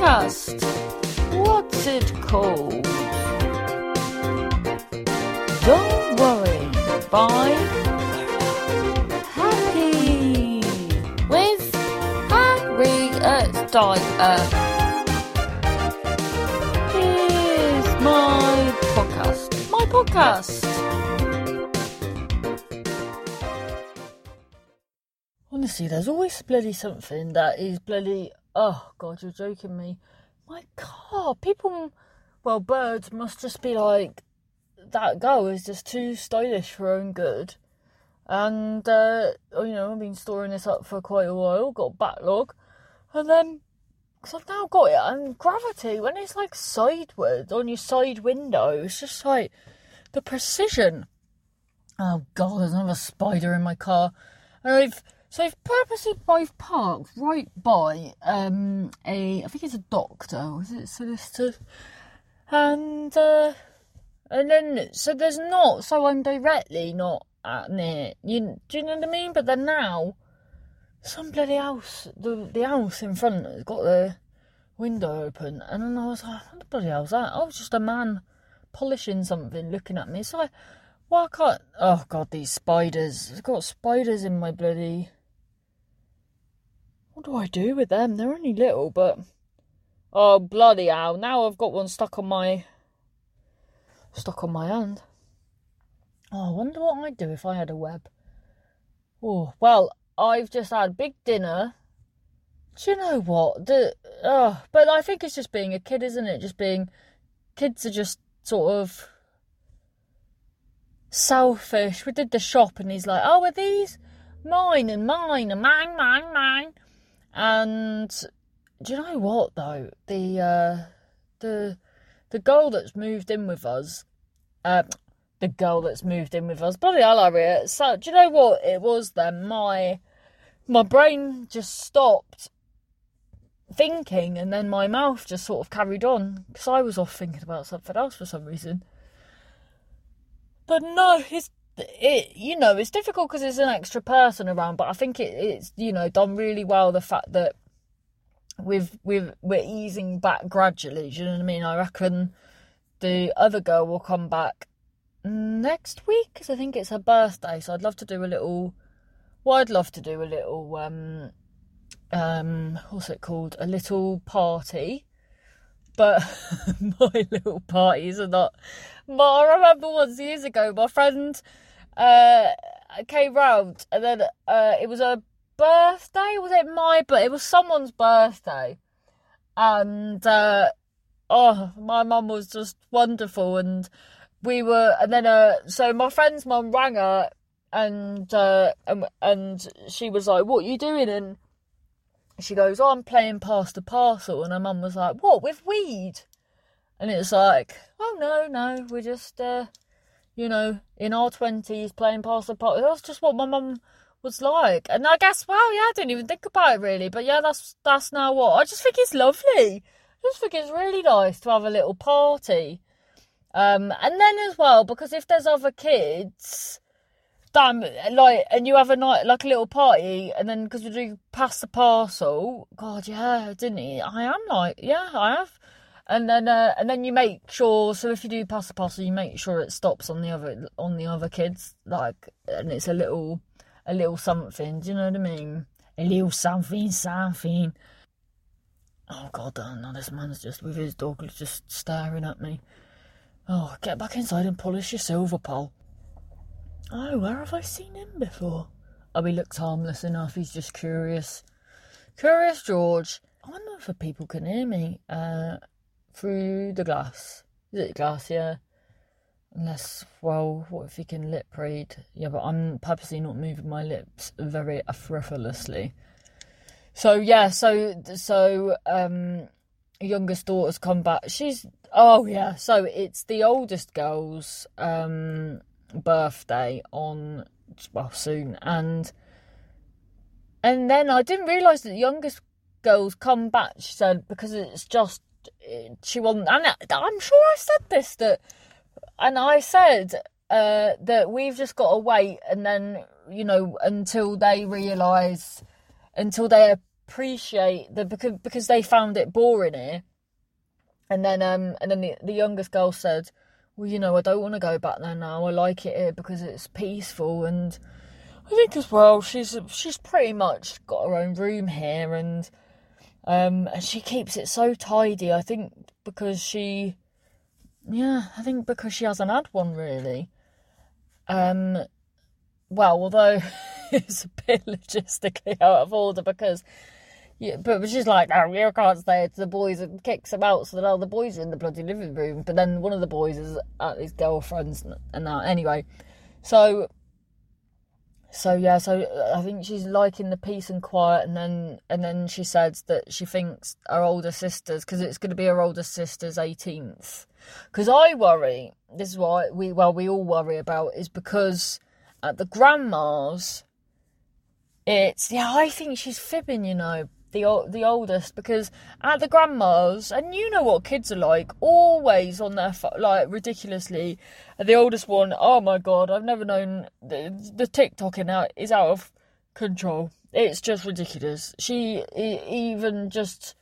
podcast. What's it called? Don't worry. By Happy with Harriet Dyer. Here's my podcast. My podcast. Honestly, there's always bloody something that is bloody. Oh God, you're joking me. My God, people, well, birds must just be like that. Girl is just too stylish for her own good. And uh, you know, I've been storing this up for quite a while. Got a backlog, and then because I've now got it, and gravity when it's like sideways on your side window, it's just like the precision. Oh God, there's another spider in my car, and I've so I've purposely both parked right by um a I think it's a doctor, is it a solicitor? And uh and then so there's not so I'm directly not at near you do you know what I mean? But then now some bloody house the the house in front has got the window open and then I was like, what the bloody hell's that? Oh just a man polishing something looking at me. So I why can't oh god these spiders I've got spiders in my bloody what do I do with them? They're only little, but oh bloody hell! Now I've got one stuck on my stuck on my hand. Oh, I wonder what I'd do if I had a web. Oh well, I've just had big dinner. Do you know what? The oh, but I think it's just being a kid, isn't it? Just being kids are just sort of selfish. We did the shop, and he's like, "Oh, are these mine and mine and mine, mine, mine?" And do you know what though? The uh, the the girl that's moved in with us, uh, the girl that's moved in with us, bloody hell, Harriet. So do you know what it was then? My my brain just stopped thinking, and then my mouth just sort of carried on because I was off thinking about something else for some reason. But no, it's it you know it's difficult because there's an extra person around but i think it, it's you know done really well the fact that we've we've we're easing back gradually do you know what i mean? I reckon the other girl will come back next week because i think it's her birthday so i'd love to do a little well i'd love to do a little um um what's it called? A little party but my little parties are not. But I remember once years ago, my friend uh, came round, and then uh, it was a birthday. Was it my? But it was someone's birthday, and uh, oh, my mum was just wonderful, and we were, and then uh, so my friend's mum rang her, and uh, and and she was like, "What are you doing?" and she goes, Oh, I'm playing past the parcel. And her mum was like, What, with weed? And it's like, Oh, no, no, we're just, uh, you know, in our 20s playing past the parcel. That's just what my mum was like. And I guess, well, yeah, I didn't even think about it really. But yeah, that's that's now what. I just think it's lovely. I just think it's really nice to have a little party. Um, and then as well, because if there's other kids, damn, like, and you have a night, like a little party, and then because we do pass the parcel, God, yeah, didn't he? I am like, yeah, I have. And then, uh, and then you make sure. So if you do pass the parcel, you make sure it stops on the other on the other kids, like, and it's a little, a little something. Do you know what I mean? A little something, something. Oh God, no, this man's just with his dog just staring at me. Oh, get back inside and polish your silver pole. Oh, where have I seen him before? Oh, he looks harmless enough. He's just curious. Curious George. I wonder if people can hear me uh, through the glass. Is it glass? Yeah. Unless, well, what if he can lip read? Yeah, but I'm purposely not moving my lips very frivolously. So yeah, so so um, youngest daughter's come back. She's oh yeah. So it's the oldest girl's um birthday on well soon and and then I didn't realise that the youngest girl's come back. She said because it's just she wasn't. And I'm sure I said this that, and I said uh, that we've just got to wait and then you know until they realise until they appreciate the because because they found it boring here. And then um and then the, the youngest girl said, Well, you know, I don't want to go back there now. I like it here because it's peaceful and I think as well she's she's pretty much got her own room here and um and she keeps it so tidy. I think because she yeah, I think because she hasn't had one really. Um well, although it's a bit logistically out of order because yeah, but she's like, no, you can't stay to the boys and kicks them out. So then all the boys are in the bloody living room. But then one of the boys is at his girlfriend's and that. Anyway, so so yeah, so uh, I think she's liking the peace and quiet, and then and then she said that she thinks her older sisters, because it's going to be her older sister's 18th. Because I worry, this is what we well we all worry about, is because at the grandma's, it's yeah I think she's fibbing, you know, the the oldest because at the grandmas and you know what kids are like always on their like ridiculously the oldest one oh my god I've never known the, the TikToking out is out of control. It's just ridiculous. She even just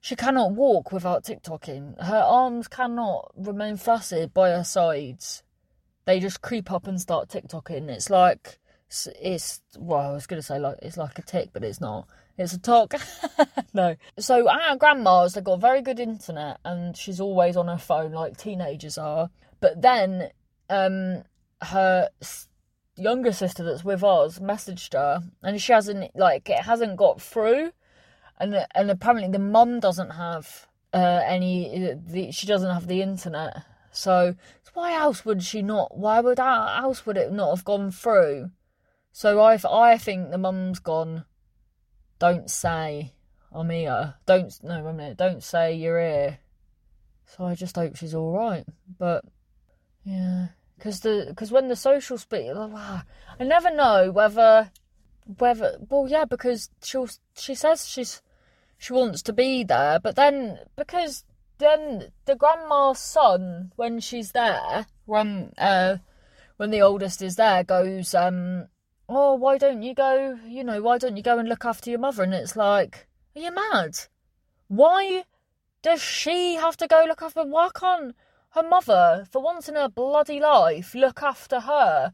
she cannot walk without TikToking. Her arms cannot remain flaccid by her sides. They just creep up and start TikToking. It's like it's, it's well I was gonna say like it's like a tick but it's not it's a talk. no. So our grandma's they've got very good internet and she's always on her phone like teenagers are. But then um her younger sister that's with us messaged her and she hasn't like it hasn't got through and and apparently the mum doesn't have uh, any the, she doesn't have the internet so why else would she not why would else would it not have gone through so i i think the mum's gone don't say I'm here. Don't no, a minute. Don't say you're here. So I just hope she's all right. But yeah, because the because when the social speak, I never know whether whether well yeah because she'll she says she's she wants to be there, but then because then the grandma's son when she's there when uh when the oldest is there goes um oh, why don't you go, you know, why don't you go and look after your mother? And it's like, are you mad? Why does she have to go look after, why can't her mother, for once in her bloody life, look after her?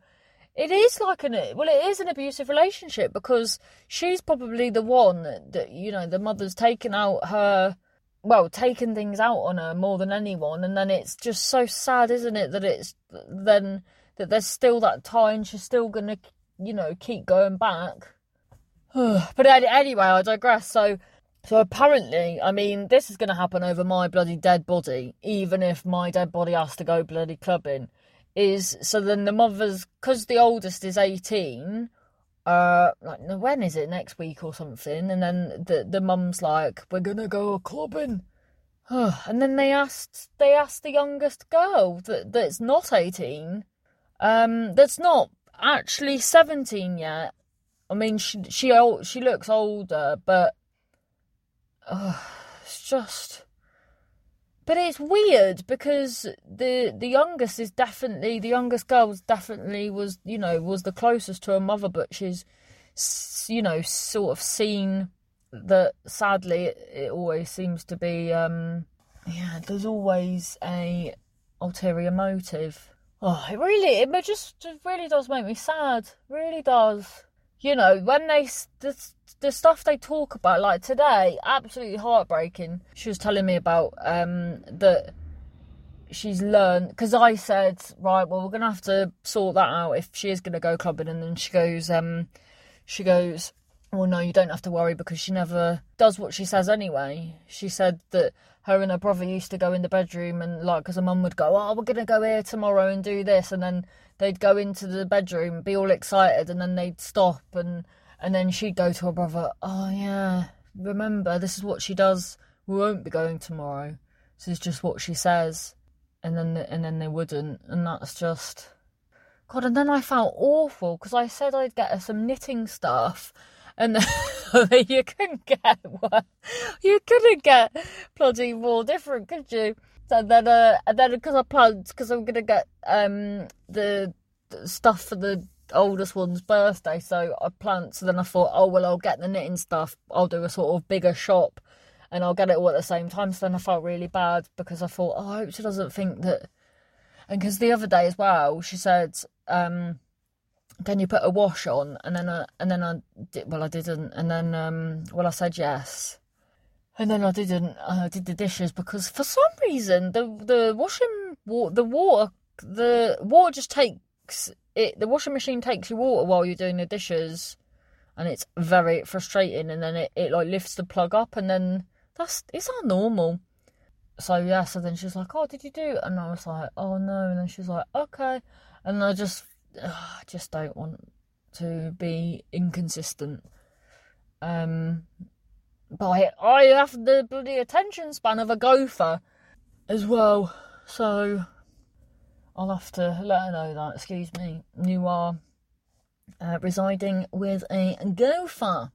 It is like an, well, it is an abusive relationship because she's probably the one that, that you know, the mother's taken out her, well, taken things out on her more than anyone. And then it's just so sad, isn't it, that it's then that there's still that tie and she's still going to you know, keep going back. but anyway, I digress. So, so apparently, I mean, this is going to happen over my bloody dead body, even if my dead body has to go bloody clubbing. Is so then the mother's because the oldest is eighteen. Uh, like when is it next week or something? And then the the mum's like, "We're gonna go clubbing." and then they asked they asked the youngest girl that that's not eighteen, um, that's not actually 17 yet. I mean, she she she looks older, but uh, it's just. But it's weird because the the youngest is definitely the youngest girl was definitely was you know was the closest to her mother, but she's you know sort of seen that sadly it, it always seems to be um yeah there's always a ulterior motive Oh, it really, it just, really does make me sad. Really does. You know, when they, the, the stuff they talk about, like today, absolutely heartbreaking. She was telling me about um that she's learned because I said, right, well, we're gonna have to sort that out if she is gonna go clubbing, and then she goes, um, she goes, well, no, you don't have to worry because she never does what she says anyway. She said that her and her brother used to go in the bedroom and like because her mum would go oh we're gonna go here tomorrow and do this and then they'd go into the bedroom be all excited and then they'd stop and and then she'd go to her brother oh yeah remember this is what she does. We won't be going tomorrow. This is just what she says. And then and then they wouldn't and that's just god and then i felt awful because i said i'd get her some knitting stuff and you couldn't get one. You couldn't get bloody more different, could you? So then, uh, and then because I planned, because I'm gonna get um the, the stuff for the oldest one's birthday, so I planned. So then I thought, oh well, I'll get the knitting stuff. I'll do a sort of bigger shop, and I'll get it all at the same time. So then I felt really bad because I thought, oh, I hope she doesn't think that. And because the other day as well, she said, um, "Can you put a wash on?" And then I, and then I did. Well, I didn't. And then um, well, I said yes. And then I didn't. I did the dishes because for some reason the the washing the water the water just takes it. The washing machine takes your water while you're doing the dishes, and it's very frustrating. And then it, it like lifts the plug up, and then that's it's not normal. So yeah. So then she's like, "Oh, did you do?" It? And I was like, "Oh no." And then she's like, "Okay." And I just I just don't want to be inconsistent. Um, but I, I have the bloody attention span of a gopher as well. So I'll have to let her know that. Excuse me. You are uh, residing with a gopher.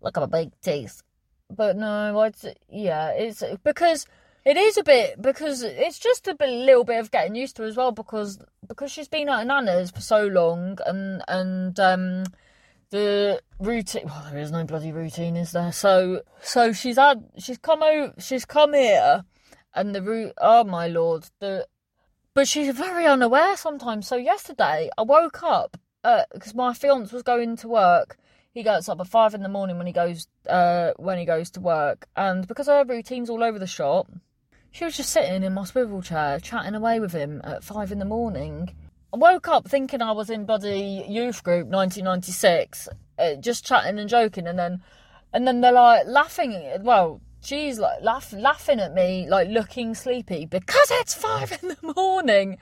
Look at my big teeth. But no, it's yeah, it's because it is a bit because it's just a bit, little bit of getting used to as well because because she's been at Nana's for so long and and um the routine well there is no bloody routine is there? So so she's had she's come out she's come here and the route oh my lord the but she's very unaware sometimes. So yesterday i woke up because uh, my fiance was going to work. He gets up at five in the morning when he goes uh when he goes to work. And because her routine's all over the shop she was just sitting in my swivel chair chatting away with him at five in the morning I woke up thinking I was in bloody youth group 1996, uh, just chatting and joking, and then, and then they're like laughing. Well, she's like laugh, laughing at me, like looking sleepy because it's five in the morning.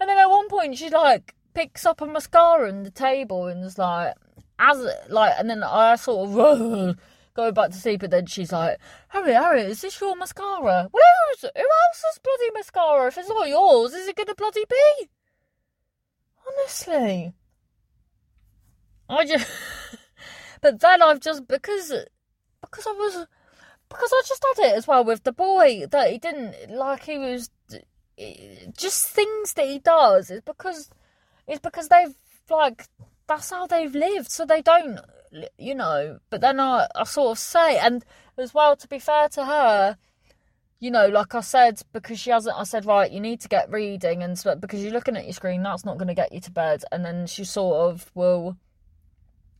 And then at one point, she like picks up a mascara on the table and is like, as like, and then I sort of go back to sleep, But then she's like, Harry, Harry, is this your mascara? Who's, who else's bloody mascara? If it's not yours, is it gonna bloody be? Honestly. I just. but then I've just. Because. Because I was. Because I just had it as well with the boy that he didn't. Like, he was. Just things that he does. It's because. It's because they've. Like. That's how they've lived. So they don't. You know. But then I, I sort of say. And as well, to be fair to her you know, like I said, because she hasn't, I said, right, you need to get reading, and so, because you're looking at your screen, that's not going to get you to bed. And then she sort of will,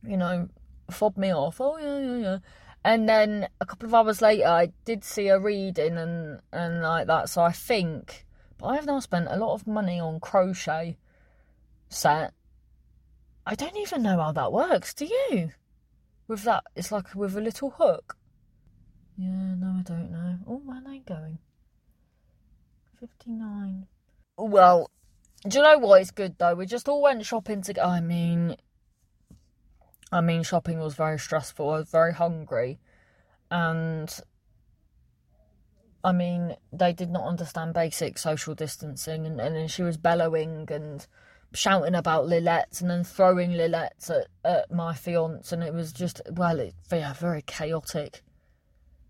you know, fob me off. Oh yeah, yeah, yeah. And then a couple of hours later, I did see her reading and and like that. So I think, but I have now spent a lot of money on crochet set. I don't even know how that works. Do you? With that, it's like with a little hook. Yeah, no, I don't know. Oh, where are they going? 59. Well, do you know what is good though? We just all went shopping together. I mean, I mean, shopping was very stressful. I was very hungry. And I mean, they did not understand basic social distancing, and, and then she was bellowing and shouting about Lil-lets and then throwing Lil-lets at, at my fiance, and it was just, well, it, yeah, very chaotic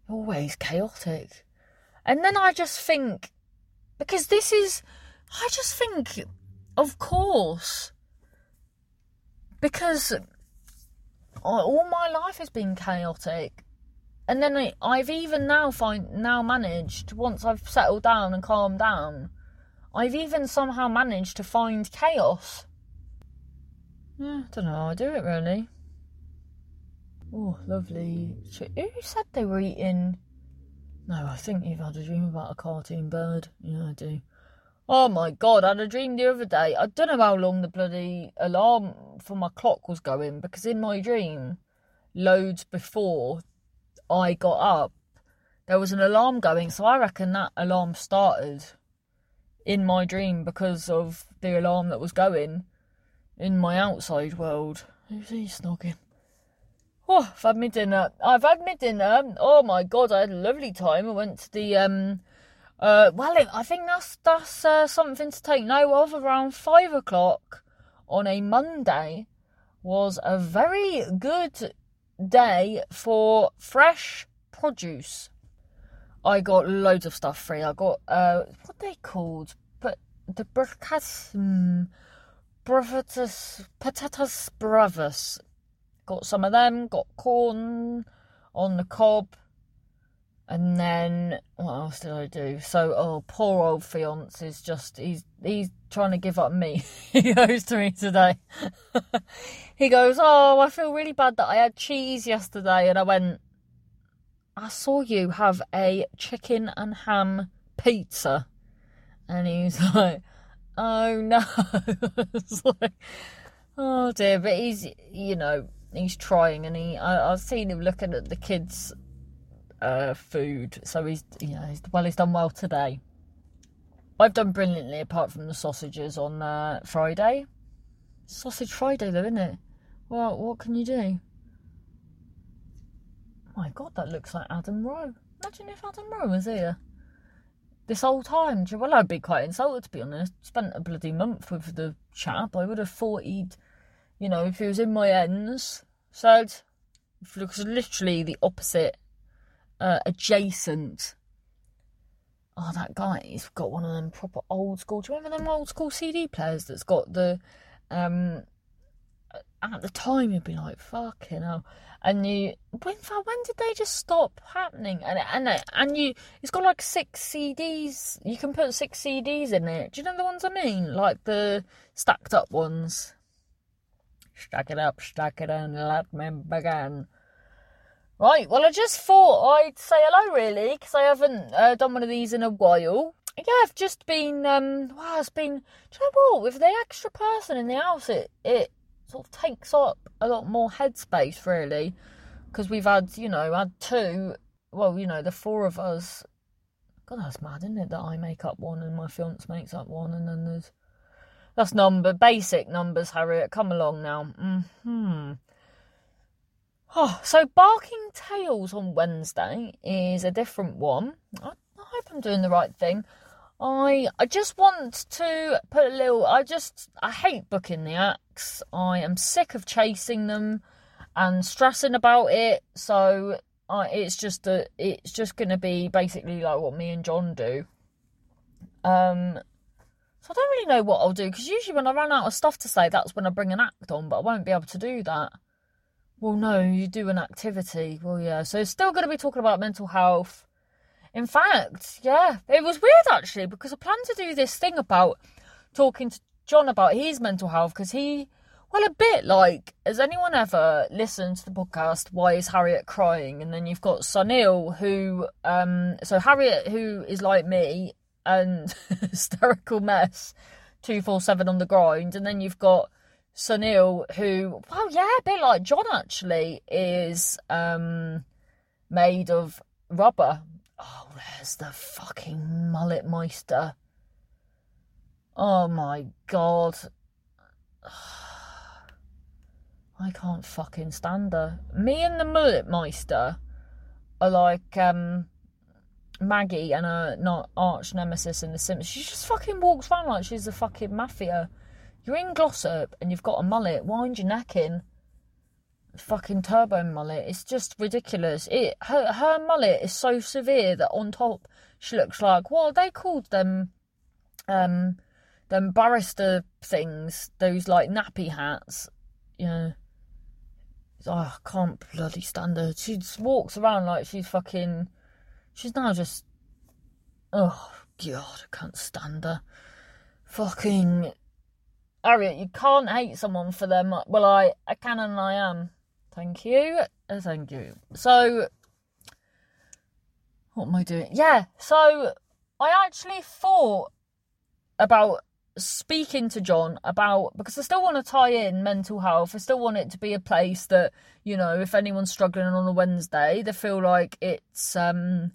always chaotic. And then I just think, because this is, I just think, of course, because all my life has been chaotic. And then I've even now find now managed once I've settled down and calmed down, I've even somehow managed to find chaos. Yeah, I don't know how I do it really. Oh, lovely. Who said they were eating? No, I think you've had a dream about a cartoon bird. Yeah, I do. Oh my god, I had a dream the other day. I don't know how long the bloody alarm for my clock was going because in my dream, loads before I got up, there was an alarm going. So I reckon that alarm started in my dream because of the alarm that was going in my outside world. Who's he snogging? Oh, I've had my dinner. I've had my dinner. Oh my god, I had a lovely time. I went to the um uh well I think that's that's uh, something to take note of. Around five o'clock on a Monday was a very good day for fresh produce. I got loads of stuff free. I got uh what they called? But the Berkasm bravatus, patatas bravas. Got some of them, got corn on the cob. And then what else did I do? So oh poor old fiance is just he's he's trying to give up me. he goes to me today. he goes, Oh, I feel really bad that I had cheese yesterday and I went I saw you have a chicken and ham pizza and he's like, Oh no It's like Oh dear, but he's you know, he's trying and he I, I've seen him looking at the kids uh, food. So he's, you know, he's, well, he's done well today. I've done brilliantly apart from the sausages on uh, Friday. Sausage Friday, though, isn't it? Well, what can you do? My God, that looks like Adam Rowe. Imagine if Adam Rowe was here this whole time. Well, I'd be quite insulted to be honest. Spent a bloody month with the chap. I would have thought he'd, you know, if he was in my ends, said, looks literally the opposite uh, adjacent. Oh, that guy, he's got one of them proper old school. Do you remember them old school CD players that's got the. um At the time, you'd be like, fucking hell. And you. When, when did they just stop happening? And, and, and you. It's got like six CDs. You can put six CDs in it. Do you know the ones I mean? Like the stacked up ones. Stack it up, stack it and let me begin. Right, well, I just thought I'd say hello, really, because I haven't uh, done one of these in a while. Yeah, I've just been, um, wow, it's been, do you know what, with the extra person in the house, it, it sort of takes up a lot more headspace, really, because we've had, you know, had two, well, you know, the four of us. God, that's mad, isn't it, that I make up one and my fiance makes up one, and then there's, that's number, basic numbers, Harriet, come along now. hmm Oh, so Barking Tales on Wednesday is a different one. I, I hope I'm doing the right thing. I I just want to put a little. I just I hate booking the acts. I am sick of chasing them and stressing about it. So it's just a it's just gonna be basically like what me and John do. Um. So I don't really know what I'll do because usually when I run out of stuff to say, that's when I bring an act on. But I won't be able to do that. Well, no, you do an activity. Well, yeah. So it's still going to be talking about mental health. In fact, yeah, it was weird actually because I planned to do this thing about talking to John about his mental health because he, well, a bit like, has anyone ever listened to the podcast Why is Harriet Crying? And then you've got Sunil who, um, so Harriet who is like me and hysterical mess, 247 on the grind. And then you've got Sunil, who, well, yeah, a bit like John actually, is um, made of rubber. Oh, there's the fucking mullet meister. Oh my god. I can't fucking stand her. Me and the mullet meister are like um, Maggie and her not arch nemesis in The Simpsons. She just fucking walks around like she's a fucking mafia. You're in Glossop and you've got a mullet. Wind your neck in. Fucking turbo mullet. It's just ridiculous. It her her mullet is so severe that on top she looks like what they called them, um, them barrister things. Those like nappy hats. You know. Oh, I can't bloody stand her. She just walks around like she's fucking. She's now just. Oh god, I can't stand her. Fucking Harriet, you can't hate someone for them. Well, I, I can and I am. Thank you. Uh, thank you. So, what am I doing? Yeah, so I actually thought about speaking to John about because I still want to tie in mental health. I still want it to be a place that, you know, if anyone's struggling on a Wednesday, they feel like it's um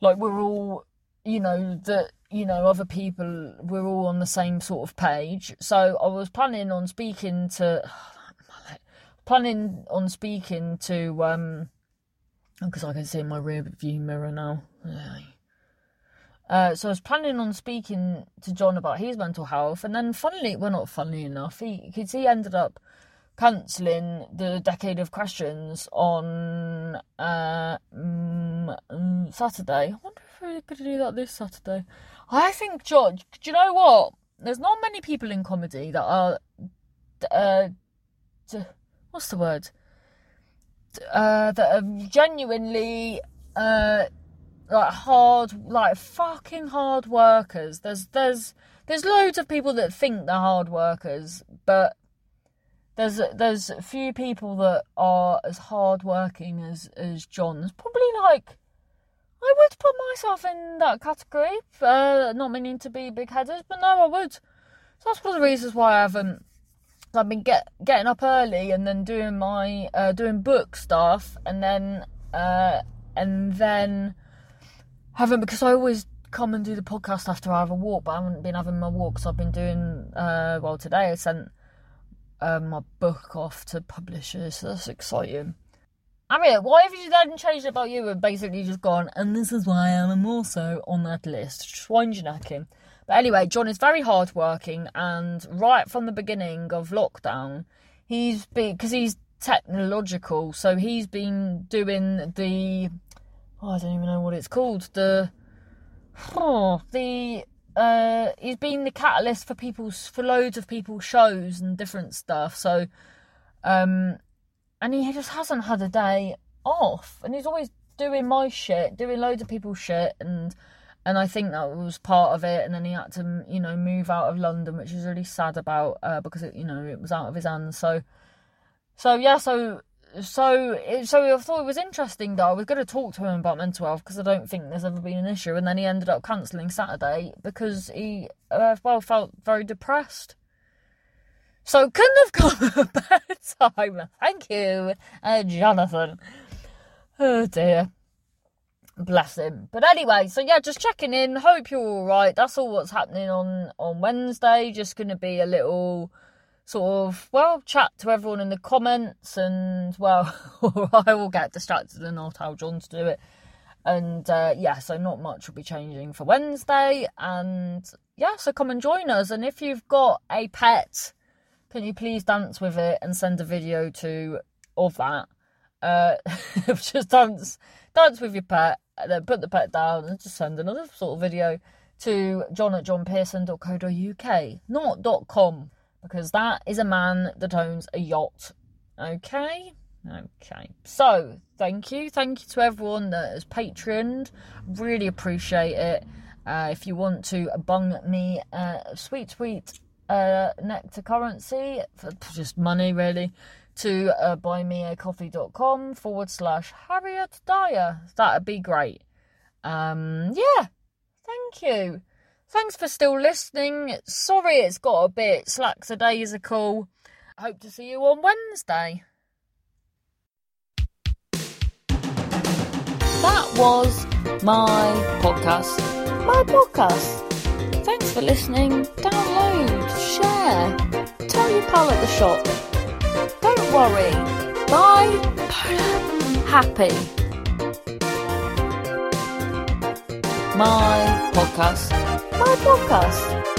like we're all, you know, that you know, other people, we're all on the same sort of page. So I was planning on speaking to, planning on speaking to, um, because I can see my rear view mirror now. Uh, so I was planning on speaking to John about his mental health, and then funnily, well, not funnily enough, he because he ended up cancelling the decade of questions on uh, um, Saturday. I wonder if we're going to do that this Saturday. I think George. Do you know what? there's not many people in comedy that are, uh, what's the word? Uh, that are genuinely, uh, like hard, like fucking hard workers. There's, there's, there's loads of people that think they're hard workers, but there's there's few people that are as hard working as as John. There's probably like I would put myself in that category. Uh, not meaning to be big headed, but no, I would. So that's one of the reasons why I haven't. I've been get getting up early and then doing my uh, doing book stuff and then uh, and then having because I always come and do the podcast after I have a walk, but I haven't been having my walks. I've been doing uh, well today. I sent um, my book off to publishers, so that's exciting. I mean, why have you then changed about you and basically just gone, and this is why I'm also on that list? Neck. But anyway, John is very hardworking, and right from the beginning of lockdown, he's been, because he's technological, so he's been doing the, oh, I don't even know what it's called, the, oh, the uh, he's been the catalyst for people's for loads of people's shows and different stuff. So, um, and he just hasn't had a day off, and he's always doing my shit, doing loads of people's shit, and and I think that was part of it. And then he had to, you know, move out of London, which is really sad about uh, because it, you know, it was out of his hands. So, so yeah, so so so I thought it was interesting though. I was going to talk to him about mental health because I don't think there's ever been an issue, and then he ended up cancelling Saturday because he uh, well felt very depressed. So couldn't have come a better time. Thank you, uh, Jonathan. Oh dear. Bless him. But anyway, so yeah, just checking in. Hope you're all right. That's all what's happening on on Wednesday. Just going to be a little sort of, well, chat to everyone in the comments and, well, I will get distracted and I'll tell John to do it. And uh, yeah, so not much will be changing for Wednesday. And yeah, so come and join us. And if you've got a pet, can you please dance with it and send a video to of that? Uh, just dance, dance with your pet, then put the pet down and just send another sort of video to john at johnpearson.co.uk, not .com because that is a man that owns a yacht. Okay? Okay. So, thank you. Thank you to everyone that has patroned. Really appreciate it. Uh, if you want to bung me uh, sweet, sweet uh, nectar currency for just money, really, to uh, buymeacoffee.com forward slash Harriet Dyer. That'd be great. Um, yeah. Thank you. Thanks for still listening. Sorry it's got a bit slackadaisical. Hope to see you on Wednesday. That was my podcast. My podcast. Thanks for listening. Download, share, tell your pal at the shop. Don't worry. Bye. Happy. My podcast my podcast.